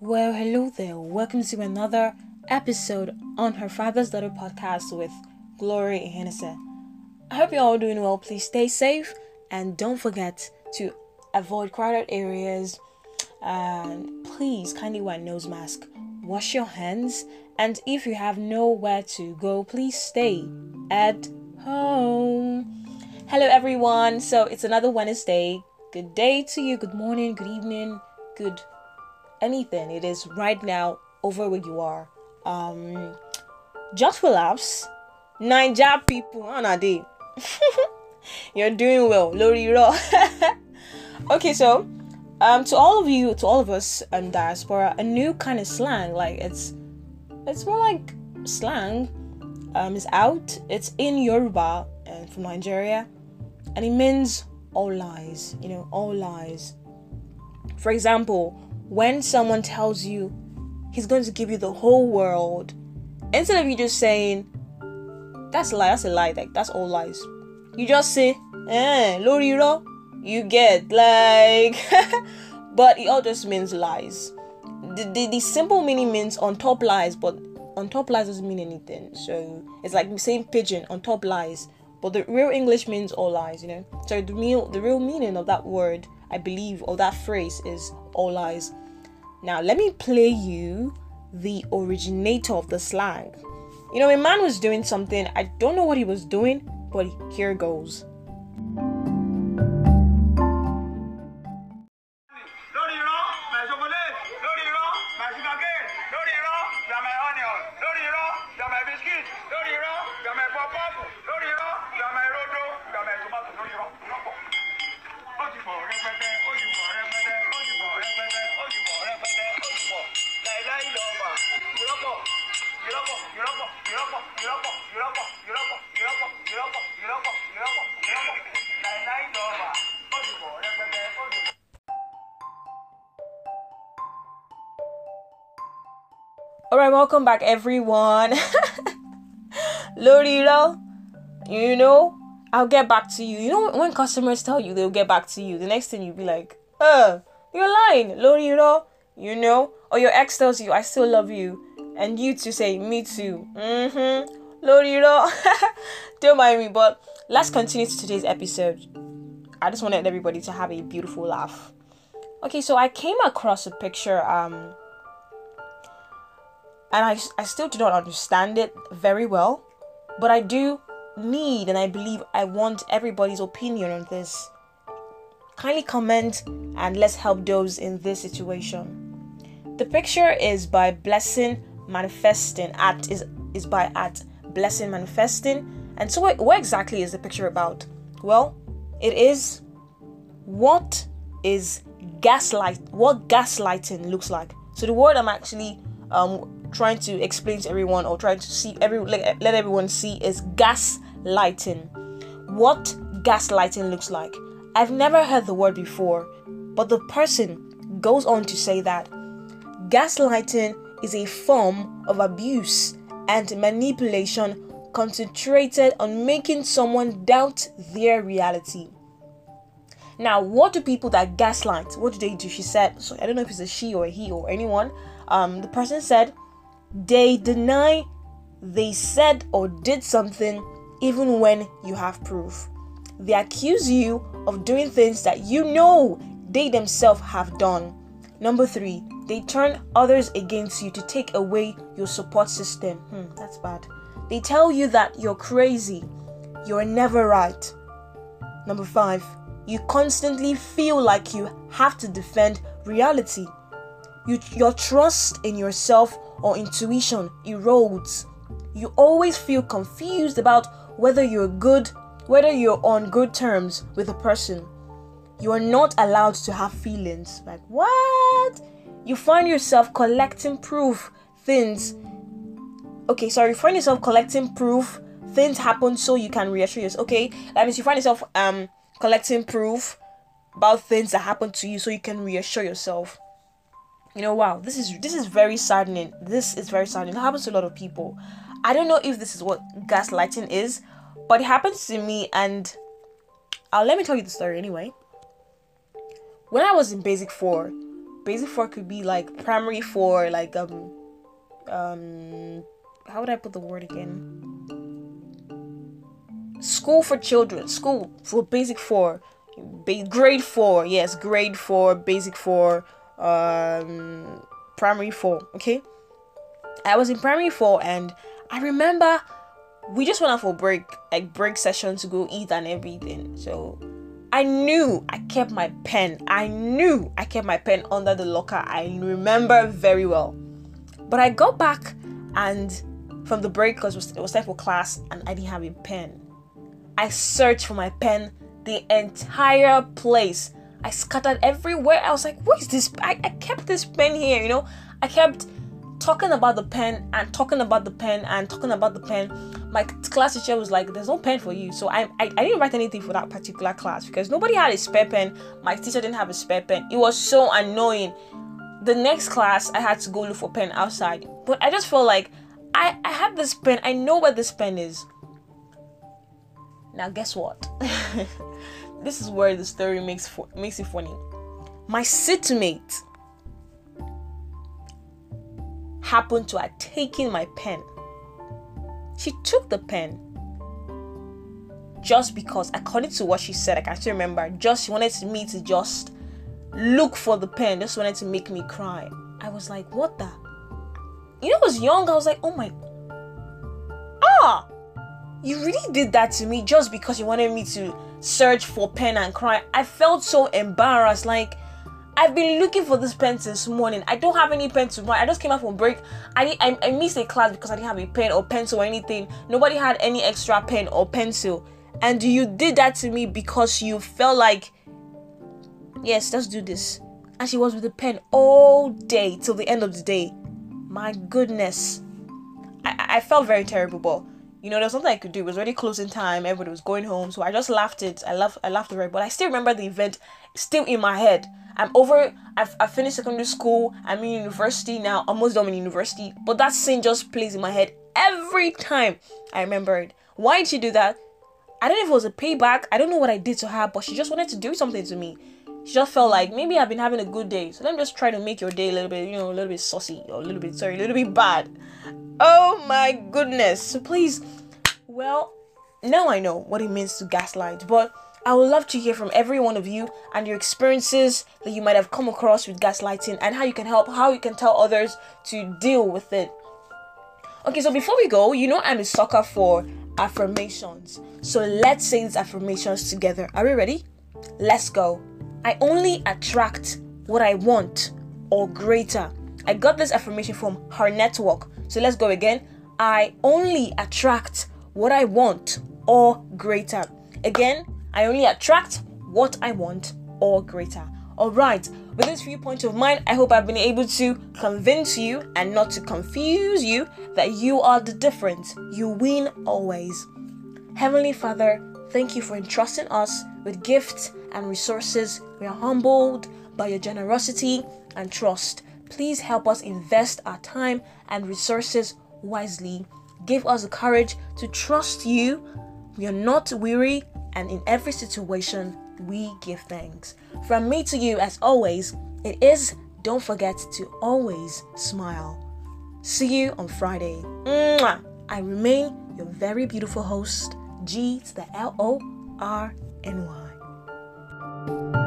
Well, hello there. Welcome to another episode on Her Father's Daughter podcast with Glory Hennessy. I hope you're all doing well. Please stay safe and don't forget to avoid crowded areas. And please kindly wear a nose mask. Wash your hands. And if you have nowhere to go, please stay at home. Hello, everyone. So it's another Wednesday. Good day to you. Good morning. Good evening. Good anything. It is right now over where you are. Um, just laughs, Naija people, on a day. You're doing well, Loriro. okay, so um, to all of you, to all of us in diaspora, a new kind of slang, like it's, it's more like slang, um, is out. It's in Yoruba and from Nigeria, and it means all lies. You know, all lies. For example, when someone tells you he's going to give you the whole world, instead of you just saying, that's a lie, that's a lie, like that's all lies. You just say, eh, loriro, you get like, but it all just means lies. The, the, the simple meaning means on top lies, but on top lies doesn't mean anything. So it's like saying pidgin on top lies, but the real English means all lies, you know. So the real the real meaning of that word, I believe, or that phrase is all lies. Now let me play you the originator of the slang. You know, a man was doing something. I don't know what he was doing, but here goes. All right, welcome back, everyone. Loriro, you know, I'll get back to you. You know, when customers tell you they'll get back to you, the next thing you'll be like, uh, you're lying, Loriro, you know, or your ex tells you, I still love you, and you to say, me too. Mm-hmm. Loriro, don't mind me, but let's continue to today's episode. I just wanted everybody to have a beautiful laugh. Okay, so I came across a picture, um, and I, I still do not understand it very well, but I do need and I believe I want everybody's opinion on this. Kindly comment and let's help those in this situation. The picture is by Blessing Manifesting at is is by at Blessing Manifesting. And so what, what exactly is the picture about? Well, it is what is gaslight what gaslighting looks like. So the word I'm actually um trying to explain to everyone or trying to see every let, let everyone see is gaslighting. What gaslighting looks like. I've never heard the word before, but the person goes on to say that gaslighting is a form of abuse and manipulation concentrated on making someone doubt their reality. Now, what do people that gaslight? What do they do? She said. So I don't know if it's a she or a he or anyone. Um, the person said they deny they said or did something even when you have proof. They accuse you of doing things that you know they themselves have done. Number three, they turn others against you to take away your support system. Hmm, that's bad. They tell you that you're crazy, you're never right. Number five, you constantly feel like you have to defend reality. You, your trust in yourself or intuition erodes. You always feel confused about whether you're good, whether you're on good terms with a person. You are not allowed to have feelings. Like, what? You find yourself collecting proof things. Okay, sorry, you find yourself collecting proof things happen so you can reassure yourself. Okay, that means you find yourself um collecting proof about things that happen to you so you can reassure yourself you know wow this is this is very saddening. This is very saddening. It happens to a lot of people. I don't know if this is what gaslighting is but it happens to me and uh, let me tell you the story anyway. When i was in basic 4 basic four could be like primary four, like um um how would I put the word again? School for children, school for basic four, ba- grade four, yes, grade four, basic four, um, primary four. Okay, I was in primary four, and I remember we just went out for break, like break session to go eat and everything. So I knew I kept my pen. I knew I kept my pen under the locker. I remember very well. But I got back and from the break because it was, it was time for class and I didn't have a pen. I searched for my pen the entire place. I scattered everywhere. I was like, what is this? I, I kept this pen here, you know? I kept talking about the pen and talking about the pen and talking about the pen. My class teacher was like, "There's no pen for you," so I, I I didn't write anything for that particular class because nobody had a spare pen. My teacher didn't have a spare pen. It was so annoying. The next class, I had to go look for pen outside, but I just felt like I I have this pen. I know where this pen is. Now guess what? this is where the story makes makes it funny. My seatmate happened to have taken my pen. She took the pen just because, according to what she said, I can still remember, just she wanted me to just look for the pen, just wanted to make me cry. I was like, what the? You know, I was young, I was like, oh my. You really did that to me just because you wanted me to search for pen and cry. I felt so embarrassed. Like, I've been looking for this pen since morning. I don't have any pen to write. I just came out from break. I, I I missed a class because I didn't have a pen or pencil or anything. Nobody had any extra pen or pencil. And you did that to me because you felt like, yes, let's do this. And she was with a pen all day till the end of the day. My goodness. I, I felt very terrible, but you know, there was something I could do. It was already closing time. Everybody was going home, so I just laughed it. I laughed. I laughed already, but I still remember the event still in my head. I'm over. I've, I finished secondary school. I'm in university now. Almost done in university. But that scene just plays in my head every time I remember it. Why did she do that? I don't know if it was a payback. I don't know what I did to her, but she just wanted to do something to me. She just felt like maybe I've been having a good day, so let me just try to make your day a little bit, you know, a little bit saucy or a little bit sorry, a little bit bad. Oh my goodness! So please, well, now I know what it means to gaslight, but I would love to hear from every one of you and your experiences that you might have come across with gaslighting and how you can help, how you can tell others to deal with it. Okay, so before we go, you know I'm a sucker for affirmations. So let's say these affirmations together. Are we ready? Let's go. I only attract what I want or greater. I got this affirmation from her network. So let's go again. I only attract what I want or greater. Again, I only attract what I want or greater. Alright, with this viewpoint of mine, I hope I've been able to convince you and not to confuse you that you are the difference. You win always. Heavenly Father, thank you for entrusting us with gifts and resources. We are humbled by your generosity and trust. Please help us invest our time and resources wisely. Give us the courage to trust you. We are not weary, and in every situation, we give thanks. From me to you, as always, it is don't forget to always smile. See you on Friday. Mwah! I remain your very beautiful host, G to the L O R N Y you